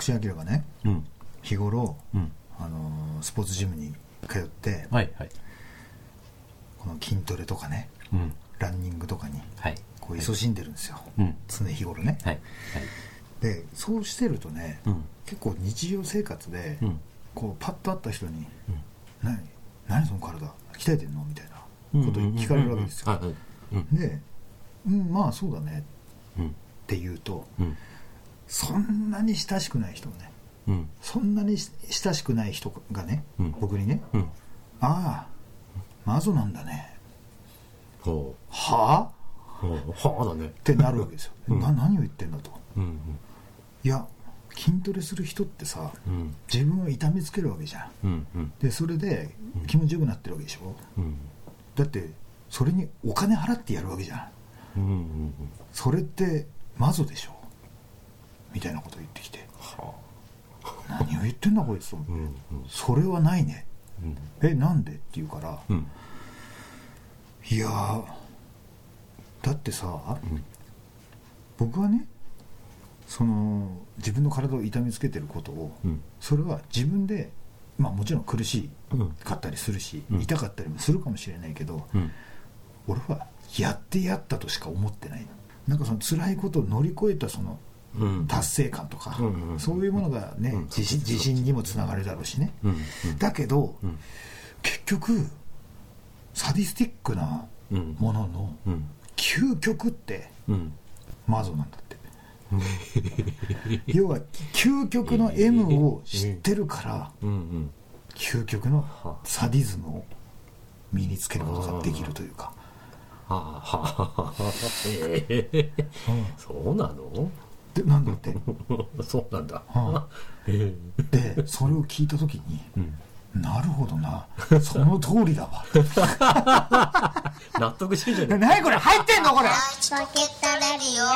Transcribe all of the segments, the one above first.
私明がねうん。日頃、うん。あのースポーツジムに通ってはいはい。この筋トレとかねうん。ランニングとかにはい。こう勤しんでるんですよ、うん。常日頃ね、はいでそうしてるとね、うん。結構日常生活で、うん。こうパッと会った人にうん「何何その体鍛えてんの?」みたいなこと聞かれるわけですよ、で「うんまあそうだね」うん。って言うとうんそんなに親しくない人がねうん。そんなに親しくない人がね、うん。僕にねうん「ああマゾなんだね。ほ」はあ？はあだね。ってなるわけですよ、うん。な何を言ってんだと。うんいや筋トレする人ってさうん。自分を痛めつけるわけじゃん。うんうん。でそれで気持ちよくなってるわけでしょ。うん。だってそれにお金払ってやるわけじゃん。うんうんそれってマゾでしょみたいなことを言ってきて。は何を言ってんだこいつと思って。あうんうん。それはないね。うん。えなんでって言うから。うん。いやーだってさ、ん。僕はねその自分の体を痛めつけてることを、うん。それは自分でまあもちろん苦しうん。かったりするし、うん。痛かったりもするかもしれないけど、うん。俺はやってやったとしか思ってないなんかその辛いことを乗り越えたそのうん達成感とか、うんうんうん。そういうものがね、うん。自信自信にもつながるだろうしね、うんうん。だけど、うん。結局サディスティックなうん。もののうん。究極ってうん。マゾなんだって。要は究極の M を知ってるからうんうん。究極のはサディズムを身につけることができるというか。はあ。はあ。はあ。ええそうなの？でなんだって。そうなんだ。はえ。でそれを聞いた時にえうん。なるほどな。その通りだわ。納得してんじゃね 何これ入ってんのこれ。ポケットレディオ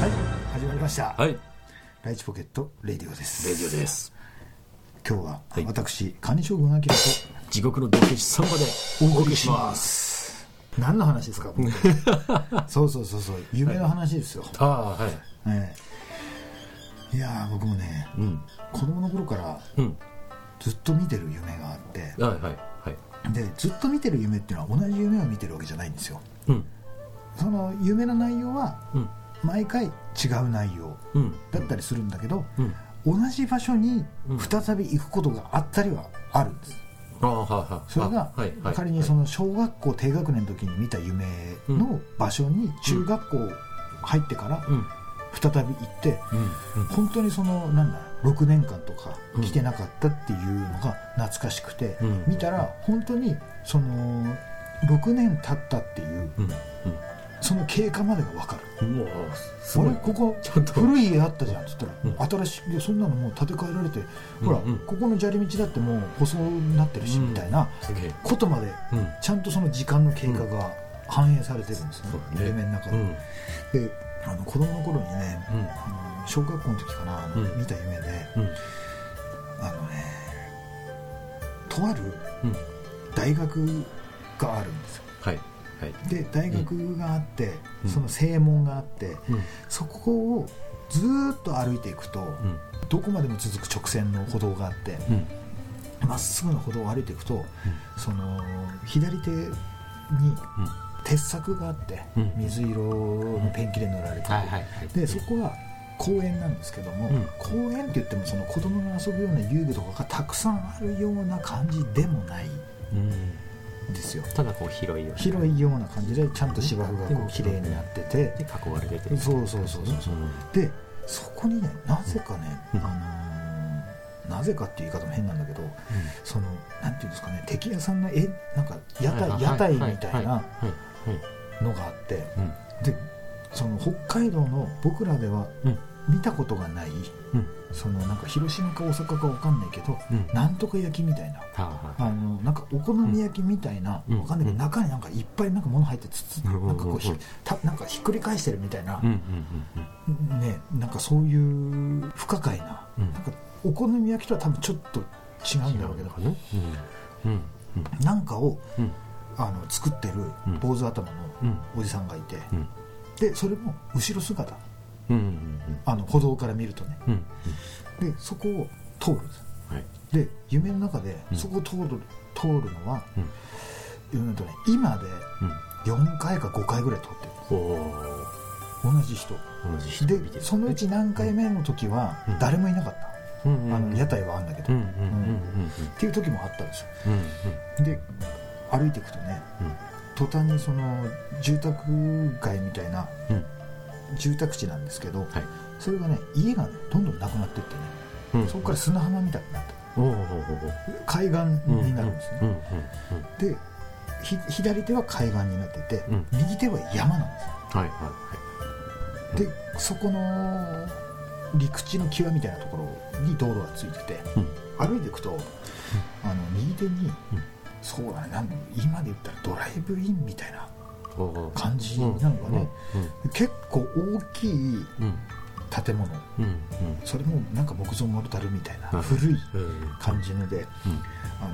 はい始まりました、はい。ライチポケットレディオです。レディオです今日ははい。私管理将軍アキラと地獄の道化師サンバでお送りします。何の話ですか そうそうそうそう。夢の話ですよ、ああはい。ええ。いやー僕もねうん。子供の頃からうん。ずっと見てる夢があって。はいはいはい。でずっと見てる夢っていうのは同じ夢を見てるわけじゃないんですよ。うん。その夢の内容はうん。毎回違う内容うん。だったりするんだけど、うん同じ場所にうん。再び行くことがあったりはあるんです、ああはいはいそれが仮にその小学校低学年の時に見た夢の場所に中学校入ってからうん。再び行ってうん。本当にそのなんだ6年間とかうん。来てなかったっていうのが懐かしくて、うん。見たら本当にその6年経ったっていううんその経過までが分かる。うんうわすごい。あれ？ここちゃんと。古い家あったじゃん。っつったら、新しいいやそんなのもう建て替えられて、ほらうんうん。ここの砂利道だってもう舗装になってるし、うん。みたいなすげえ。ことまでうん。ちゃんとその時間の経過が反映されてるんですね、そうだね。夢の中で、うん。であの子供の頃にね、うん。あの小学校の時かなあの、うん。見た夢でうん。あのねとあるうん。大学があるんですよ。はいはいで大学があって、うん。その正門があって、うん。そこをずーっと歩いていくと、うん。どこまでも続く直線の歩道があってうん。まっすぐの歩道を歩いていくと、その左手に鉄柵があって、うん。水色のペンキで塗られてでそこは公園なんですけども、うん。公園って言ってもその子供が遊ぶような遊具とかがたくさんあるような感じでもない。うんんですよ。ただこう広いよ広いような感じでちゃんと芝生がこう綺麗になってて。で囲われてて。そうそうそうそうそう。でそこにねなぜかね、うん。あのーなぜかっていう言い方も変なんだけどそのなんていうんですかね敵屋さんのえなんか屋台屋台みたいなのがあって。うん。でその北海道の僕らではうん見たことがないうん。そのなんか広島か大阪か分かんないけど、うん。なんとか焼きみたいなはあはあ。のなんかお好み焼きみたいな、うん。わかんないけど、中になんかいっぱいなんか物入ってつつ、うんなんかこうひうんたなんかひっくり返してるみたいな、ねなんかそういう不可解な,、うん。なんかお好み焼きとは多分ちょっと違うんだろうけど、ね。うん。うん。なんかをうん。あの作ってるうん。坊主頭のうん。おじさんがいて、うん。でそれも後ろ姿うんうんあの歩道から見るとね。うんうんでそこを通るんですはい。で夢の中でうん。そこを通る通るのは、うん。うんとね、今でうん。4回か5回ぐらい通ってる同じ人。同じ人でる。そのうち何回目の時はうん。誰もいなかった、うんうんあの屋台はあるんだけど、うんうんうんうん。っていう時もあったんですよ。うん。で歩いていくとねうん。途端にその住宅街みたいなうん住宅地なんですけど、はい。それがね家がねどんどんなくなってってね、うん。そこから砂浜みたいになって海岸になるんですね、でひ左手は海岸になってて、うん。右手は山なんですよ。はいはいはい。でそこの陸地の際みたいなところに道路がついててうん。歩いていくと、あの右手に、そうだね今で言ったらドライブインみたいな感じなのかね、結構大きい建物。それもなんか木造モルタルみたいなはい古いうん感じので、うん。あ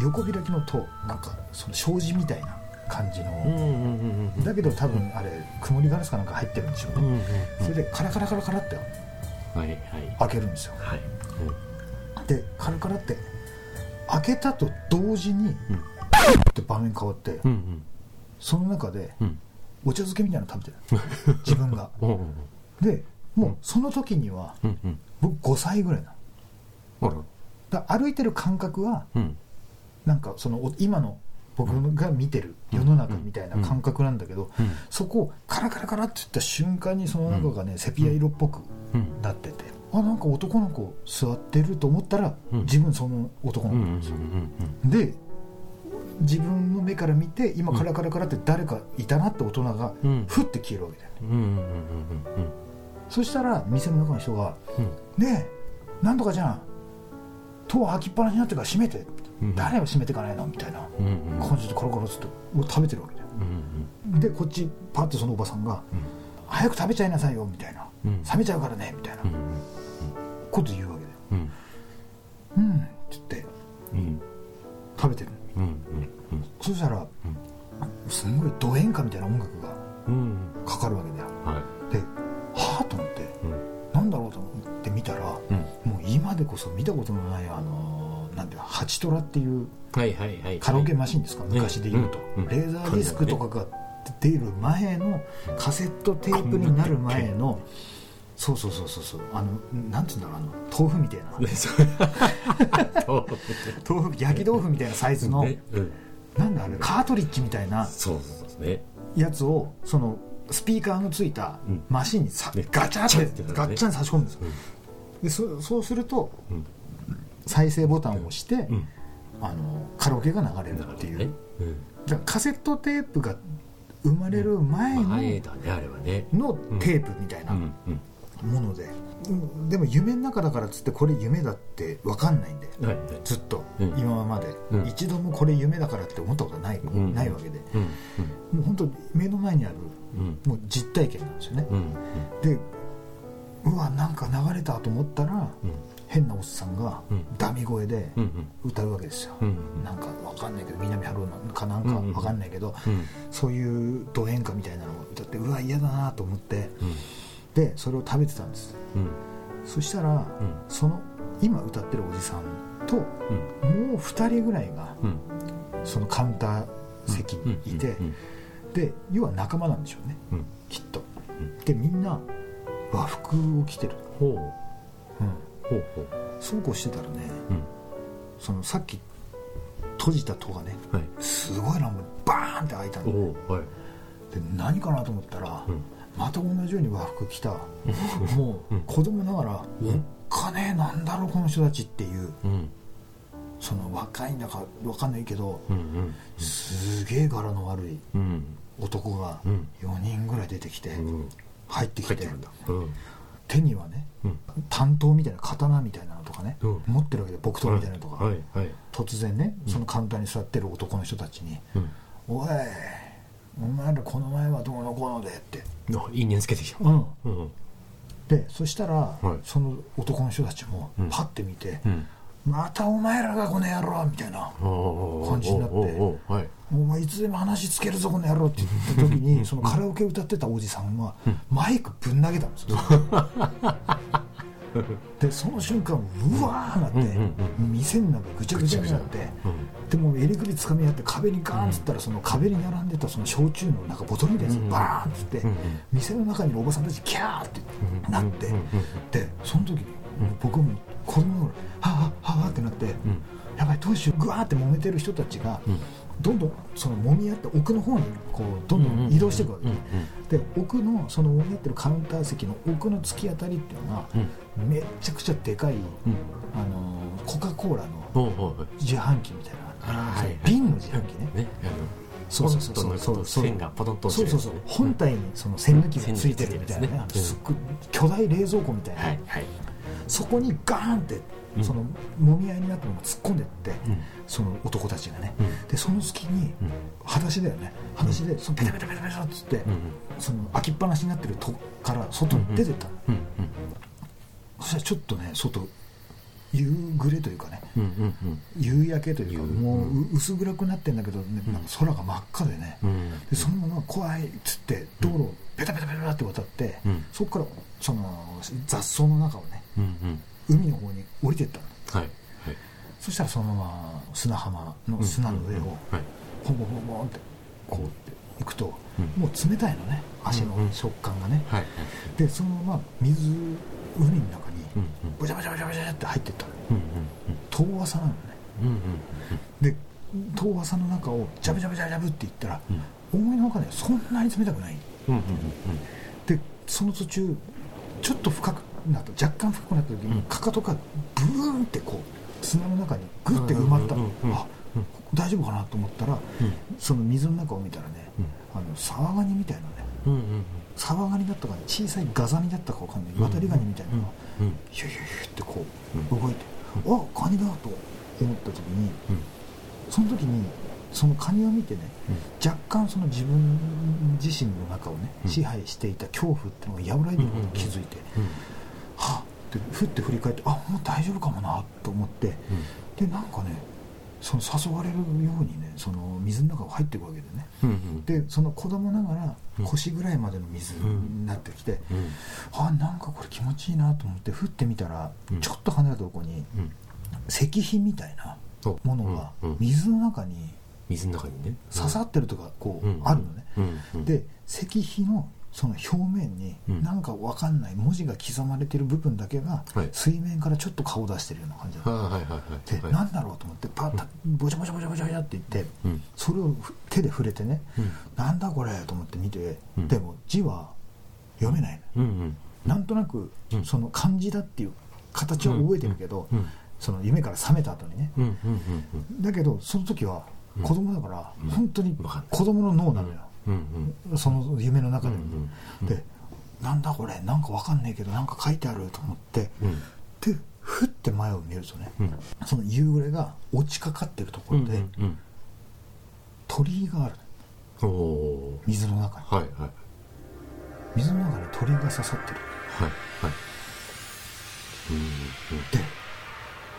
の横開きの塔なんかその障子みたいな感じの、だけど多分あれ曇りガラスかなんか入ってるんでしょうね、それでカラカラカラカラってはいはい。開けるんですよ。はい。でカラカラって開けたと同時にうん。って場面変わってうんうんその中でうん。お茶漬けみたいなの食べてる。自分が。でもうその時にはうんうん。僕5歳ぐらいなの。歩いてる感覚はうん。なんかそのお今の僕が見てる世の中みたいな感覚なんだけど、うん。そこをカラカラカラって言った瞬間にその中がね、セピア色っぽくうん。なってて、あなんか男の子座ってると思ったら、うん。自分その男のうんうんうん子なんですよ、で自分の目から見て今カラカラカラって誰かいたなって大人がうん。ふって消えるわけだよね、そしたら店の中の人がうん「ねえなんとかじゃん。戸開きっぱなしになってるから閉めて」うん誰が閉めてかないの?」みたいな。感じでコロコロっつって食べてるわけだようん。でこっちパッてそのおばさんが「早く食べちゃいなさいよ」みたいな。うん「冷めちゃうからね」みたいな。うん。こと言うわけだよ。うん。うん。って言ってうん。食べてるそしたらすんごいド演歌みたいな音楽がうんかかるわけだよ。はい。ではあと思ってうん。なんだろうと思って見たらうん。もう今でこそ見たことのないあのなんていうのハチトラっていうカラオケマシンですか？い昔で言うと。レーザーディスクとかが出る前のカセットテープになる前のそうそうそうそうそう。あのなんていうんだろうあの豆腐みたいな。豆腐 焼き豆腐みたいなサイズのね。うんなんだあれ。カートリッジみたいな。そうそうそう。ねやつをそのスピーカーのついたうん。マシンにさねガチャガチャっってガッチャン差し込むんですよ。でそそうするとうん。再生ボタンを押してうん。あのカラオケが流れるっていう。ね。うん。だからカセットテープが生まれる前のねのテープみたいなうんうん。もので、うんでも夢の中だからっつってこれ夢だって分かんないんではいはいずっと。うん。今まで、うん。一度もこれ夢だからって思ったことはない,、ん。ないわけでうん。もう本当目の前にあるうん。もう実体験なんですよね、うん。でうわなんか流れたと思ったら、うん。変なおっさんがうん。ダミ声でうん。歌うわけですよ、うん。なんかわかんないけど南春夫かなんかうんうんわかんないけど、うん。そういうド演歌みたいなのを歌ってうわ嫌だなと思ってうんでそれを食べてたんです。うんそしたら、その今歌ってるおじさんともう2人ぐらいがうんそのカウンター席にいて、うんで要は仲間なんでしょうね。うんきっと。うんでみんな和服を着てる、ほう。うん、ほうほう。そうこうしてたらねうん。そのさっき閉じた戸がねはい。すごいなもうバーンって開いたおの。おはい。で何かなと思ったら、うんまた同じように和服着たもう子供ながら、おっかねえなんだろうこの人たちっていう。うん。その若いんだか分かんないけどうんうんすげえ柄の悪いうん。男がうん。4人ぐらい出てきてうん。入ってきてうん。手にはねうん。担当みたいな刀みたいなのとかねうん。持ってるわけで木刀みたいなのとかはいはい。突然ねそのカウンターに座ってる男の人たちにうん「おいお前らこの前はどうのこうので」って。あいいねつけてきた。うん。うんでそしたら、はい。その男の人たちもうん。パッて見てうん「またお前らがこの野郎みたいな感感じになってはいお前いつでも話つけるぞこの野郎って言った時にそのカラオケ歌ってたおじさんはマイクぶん投げたんですよ でその瞬間うわーなって店の中ぐちゃぐちゃになってでもう襟首つかみ合って壁にガーンっつったらその壁に並んでたその焼酎のなんかボトルみたいなやつバーンっつって店の中にいるおばさんたちキャーってなってでその時に僕も子供の頃はあはあはあってなってやばいどうしようぐわーって揉めてる人たちがどんどんその揉み合って奥の方にこうどんどん移動していくわけ。ねで奥のその揉み合ってるカウンター席の奥の突き当たりっていうのがめっちゃくちゃでかいあのコカ・コーラの自販機みたいな。瓶の自販機ね。ねそうそうそう。そう線がポトンと落そうそうそう。本体にその栓抜きがついてるみたいな。ねすっごい巨大冷蔵庫みたいな、はいはい。そこにガーンってうん。その揉み合いになったのが突っ込んでって、ん。その男たちがね、うん。でその隙にうん。裸足だよね。裸足でそのペタペタペタペタっつって、うんその開きっぱなしになってるとこから外に出てった。そしたらちょっとね外夕暮れというかね。夕焼けというか夕もうう薄暗くなってんだけど、ねなんか空が真っ赤でね、うんでそのまま怖いっつって道路をペタペタペタって渡って、うん。そこからその雑草の中をね海の方に降りてったの。はい。はい。そしたらそのまま砂浜の砂の上をはい。ポンポンポンポンってこうって行くと、うん。もう冷たいのね。足の食感がね、はい。でそのまま水海の中にうんうん。ブチャブチャブチャブチャって入ってったの。うん遠浅なのね。うんうんうんで遠浅の中をジャブジャブジャブジャブっていったら、思いのほかねそんなに冷たくない。うんうん。でその途中ちょっと深くなった若干深くなった時に、うん。かかとがブーンってこう砂の中にグッて埋まったあ大丈夫かなと思ったら、うん。その水の中を見たらね、あのサワガニみたいなねうんうんサワガニだったかね小さいガザミだったかわかんない。渡りガニみたいなのがうんうんヒューヒューヒューってこう動いて、あガニだと思った時にうん。その時にそのカニを見てね、若干その自分自身の中をね、うん。支配していた恐怖っていうのが和らいでることに気づいて、はっってふって振り返ってあもう大丈夫かもなと思って、でなんかねその誘われるようにねその水の中を入っていくわけでね。うんうん。でその子供ながらうん。腰ぐらいまでの水になってきて、うん。あなんかこれ気持ちいいなと思って振ってみたら、うん。ちょっと離れたところにうん。石碑みたいなものがうんうん。水の中に水の中にね。刺さってるとかこううん。あるのね、うん。うん。で石碑のその表面にうん。なんかわかんない文字が刻まれてる部分だけがはい。水面からちょっと顔出してるような感じだった、ではいなんだろうと思ってパッとボチャボチャボチャボチャボチャって言って、うん。それを手で触れてね、うん。なんだこれと思って見て、うん。でも字は読めないなんとなくうん。その漢字だっていう形は覚えてるけど、その夢から覚めた後にね。だけどその時は子供だからうん。本当に子供の脳なのよ、うんその夢の中で。も、うんうん。でなんだこれ？なんかわかんないけどなんか書いてあると思って、うん。でふって前を見るとね、うん。その夕暮れが落ちかかってるところで、うんうん鳥居がある水の中に。はいはい。水の中に鳥居が刺さってる。はいはい。うんで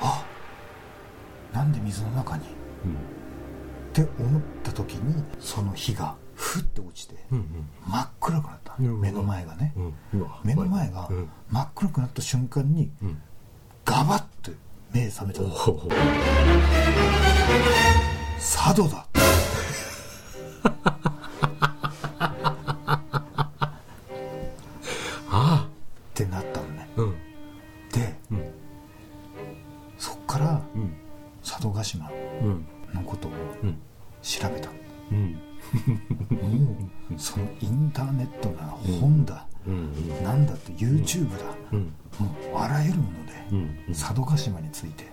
あなんで水の中に？うん。って思った時にその火がふって落ちて真っ暗くなった。うん。目の前がね。目の前がうん。真っ暗くなった瞬間にうん。ガバッて目覚めた。佐渡だ。あってなったのね。あうん。でうん。そっからうん。佐渡島うん。のことをうん。調べた。うんもうそのインターネットだ本だ。うん。なんだって YouTube だ。あらゆるものでうん。佐渡島について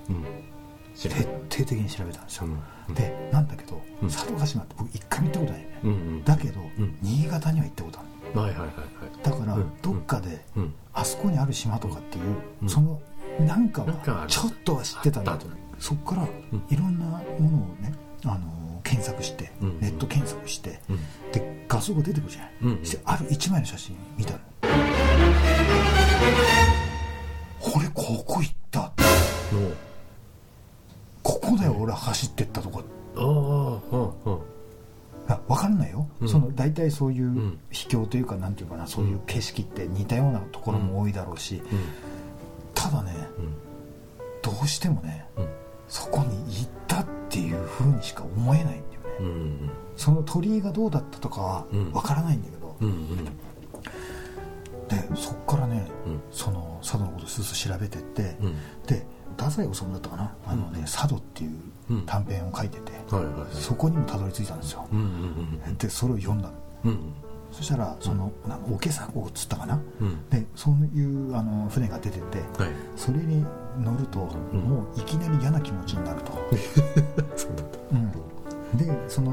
徹ら底的に調べたんですよ。うん。でなんだけどうん。佐渡島って僕一回も行ったことないよ。ねだけどうん。新潟には行ったことあるはいはいはいはい。だからうん。どっかでうん。あそこにある島とかっていう、うん。そのなんかはちょっとは知ってたんだとそっからん。いろんなものをね、あの検索して、うんネット検索して、うん。で画像が出てくるじゃない、うんしてある1枚の写真見たの。これここ行った。の俺は走ってったとこ。ああうんうん。あ分かんないよ、うん。その大体そういううん。秘境というかなんていうかなそういう景色って似たようなところも多いだろうし、ただねどうしてもねうん。そこに行ったっていうふうにしか思えないんだよね、うんうん。その鳥居がどうだったとかはうん。分からないんだけど、うんうん。でそっからね、うん。その佐渡のことすす調べてって、うん。で太宰治だったかな？あのね、佐渡っていううん。短編を書いてて、はいはいはい。そこにもたどり着いたんですよ、うんうん。でそれを読んだの。うんうんそしたらその、なんか桶作っつったかな、うん。でそういうあの船が出ててはい。それに乗ると、ん。もういきなり嫌な気持ちになると、そうなんでその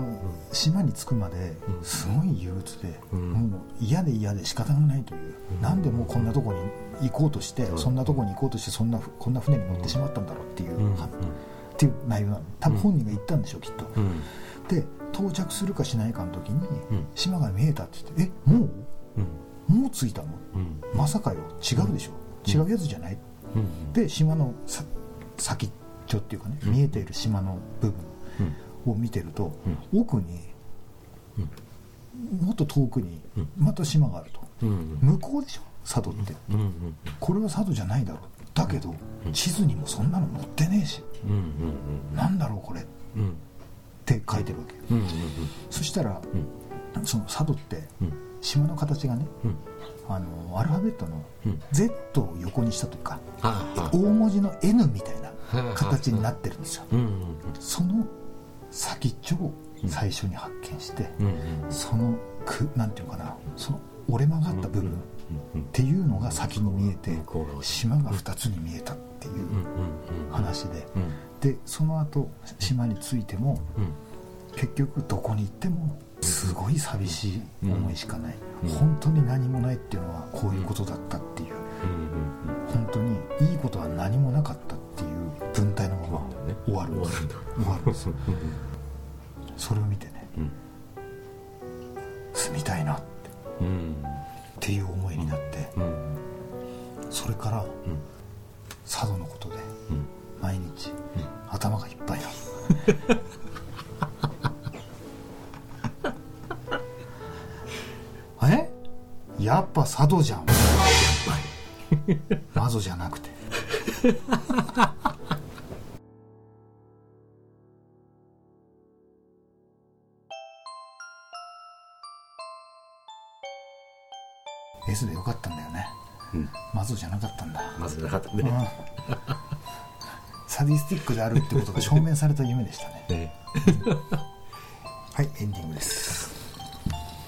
島に着くまでうん。すごい憂鬱で、うん。もう嫌で嫌で仕方がないという、なんでもうこんなとこに行こうとして、うん。そんなとこに行こうとしてそんなこんな船に乗ってしまったんだろうっていう、っていう内容なの。多分本人が言ったんでしょうきっと、うんで到着するかしないかの時に、うん。島が見えたって言って「えもう？うん。もう着いたの？うん。まさかよ。違うでしょ、違うやつじゃない?」うん。で島のさ先っちょっていうかね、うん。見えている島の部分うん。を見てると、う奥に、もっと遠くにうん。また島があると、うん。向こうでしょ？佐渡って、うん。うん。これは佐渡じゃないだろう。だけど、地図にもそんなの載ってねえし、うん。うん。なんだろうこれっうんて書いてるわけうんうんそしたら、その佐渡ってうん。島の形がねうん。あのアルファベットのうん。Z を横にしたというか、大文字の N みたいな形になってるんですよ。うんうんその先っちょを最初に発見して、うんうん。そのくなんていうのかなその折れ曲がった部分っうんていうのが先に見えて島が2つに見えた。っていう話で。うん。でその後島に着いてもうん。結局どこに行ってもすごい寂しい思いしかない、うん。本当に何もないっていうのはこういうことだったっていう。うん。本当にいいことは何もなかったっていう文体のまま終わるんです終わるんですよ。それを見てね。うん。住みたいなって。うん。っていう思いになって。うん。それからうん佐渡のことでうん。毎日頭がいっぱいなの え？やっぱ佐渡じゃん。マゾ じゃなくてマゾじゃなかったんだ。まずなかったうん。ねサディスティックであるってことが証明された夢でしたね。ね はいエンディングです。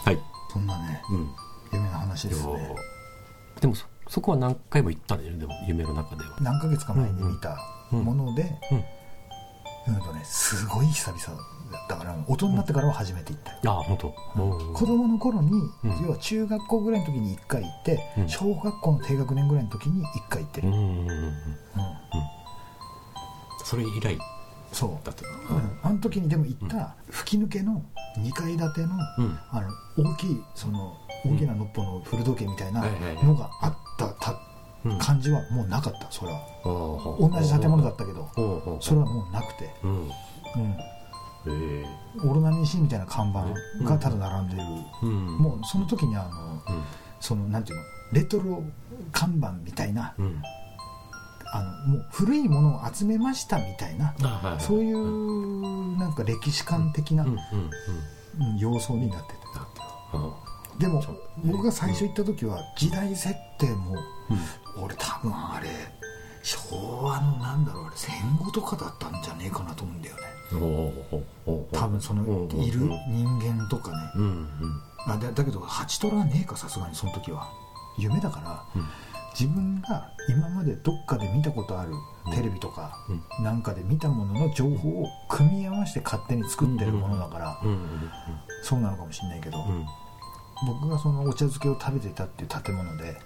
はい。そんなねうん。夢の話ですよねでもそそこは何回も行ったんだよねでも夢の中では。何ヶ月か前に見たもので、うんうんとね、すごい久々だから大人になってからは初めて行ったよ、ああ本当？うん。子供の頃に、うん。要は中学校ぐらいの時に1回行って、うん小学校の低学年ぐらいの時に1回行ってる、うんうんうんうん。うん。それ以来？そう。だったうん。あの時にでも行った吹き抜けの2階建ての,、うん。あの大きいその大きなのっぽの古時計みたいなのがあった感じはもうなかったそれは。同同じ建物だったけどそれはもうなくて、うん。オロナミン C みたいな看板がただ並んでる、うん。もうその時にあのうん。そのなんていうのレトロ看板みたいなうん。あのもう古いものを集めましたみたいなそういうなんか歴史観的な様相になっててだってあでも僕が最初行った時は時代設定もうん。俺多分あれ昭和のなんだろうあれ戦後とかだったんじゃねえかなと思うんだよね。多分そのいる人間とかね。うんうん。あだだけどハチトラはねえかさすがにその時は。夢だから、うん。自分が今までどっかで見たことあるテレビとかうん。なんかで見たものの情報を組み合わせて勝手に作ってるものだから、そうなのかもしれないけど、うん僕がそのお茶漬けを食べてたっていう建物で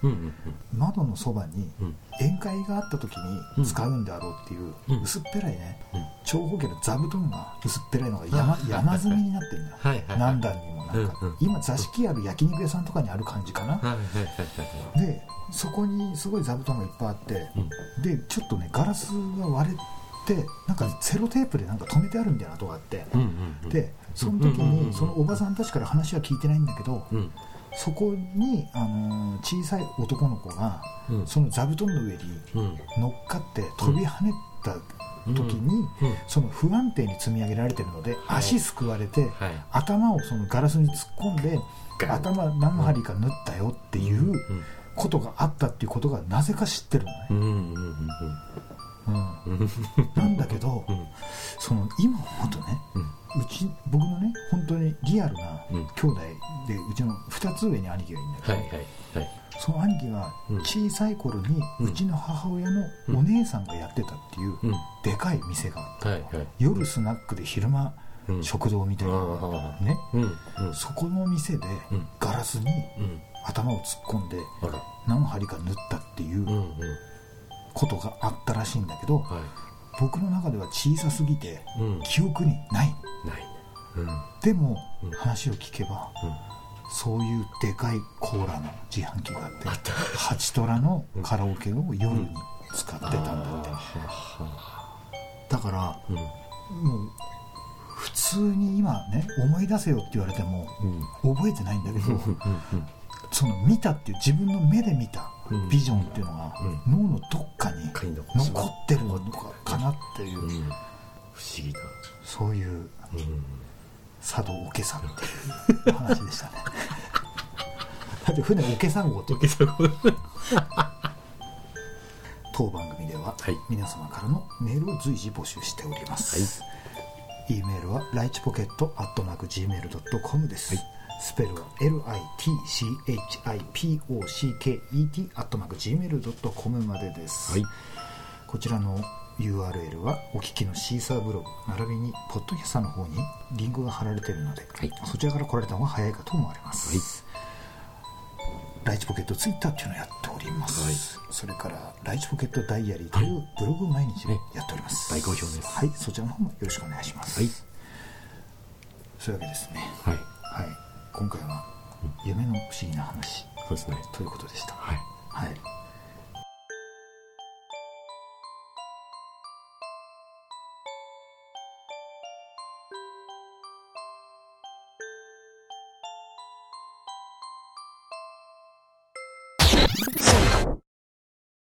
窓のそばにうん。宴会があった時に使うんであろうっていううん。薄っぺらいねうん。長方形の座布団が薄っぺらいのが 山山積みになってるんだ何段にもなんか。今座敷ある焼肉屋さんとかにある感じかな。でそこにすごい座布団がいっぱいあってでちょっとねガラスが割れでなんかセロテープでなんか止めてあるみたいなとこがあって、うんうんうん。でその時にそのおばさんたちから話は聞いてないんだけど、うん。そこに、あのー小さい男の子が、うん。その座布団の上にうん。乗っかって飛び跳ねた時に、うん。その不安定に積み上げられてるので、足すくわれて、はい。頭をそのガラスに突っ込んで頭何針か縫ったよっていううんことがあったっていうことがなぜか知ってるのね、なんだけど、うんその今思うとねうち僕のね本当にリアルなうん。兄弟でうちの2つ上に兄貴がいるんだけど、はいはいはい。その兄貴がうん。小さい頃にうちの母親のお姉さんがやってたっていううん。でかい店があってはいはい。夜スナックで昼間うん。食堂みたいな。ね。そこの店でうん。ガラスにうん。頭を突っ込んで何針か縫ったっていううんうんことがあったらしいんだけどは僕の中では小さすぎていうん。記憶にない。ない。うん。うんでもうん。話を聞けばそういうでかいコーラの自販機があってハチトラのカラオケを夜に使ってたんだって。だからうん。もう普通に今ね思い出せよって言われてもうん。覚えてないんだけどうん。うんその見たっていう自分の目で見たうん。ビジョンっていうのが脳のどっかに残ってるのかなっていううん。不思議だ。そういううん。佐渡おけさんっていう話でしたね。だって船おけさん号って受けたこと当番組でははい。皆様からのメールを随時募集しております、e メールはライチポケットアットマーク Gmail.com です、スペルは LITCHIPOCKET アットマーク Gmail.com までです、はい。こちらの URL はお聞きのシーサーブログ並びにポッドキャスターの方にリンクが貼られているので、はい。そちらから来られた方が早いかと思われます、ライチポケットツイッターっていうのをやっております、はい。それからライチポケットダイアリーというブログを毎日やっております、大好評です。はい。そちらの方もよろしくお願いします、はい。そういうわけですね。はい。はい今回は夢の不思議な話そうですね。ということでした。はい。はい「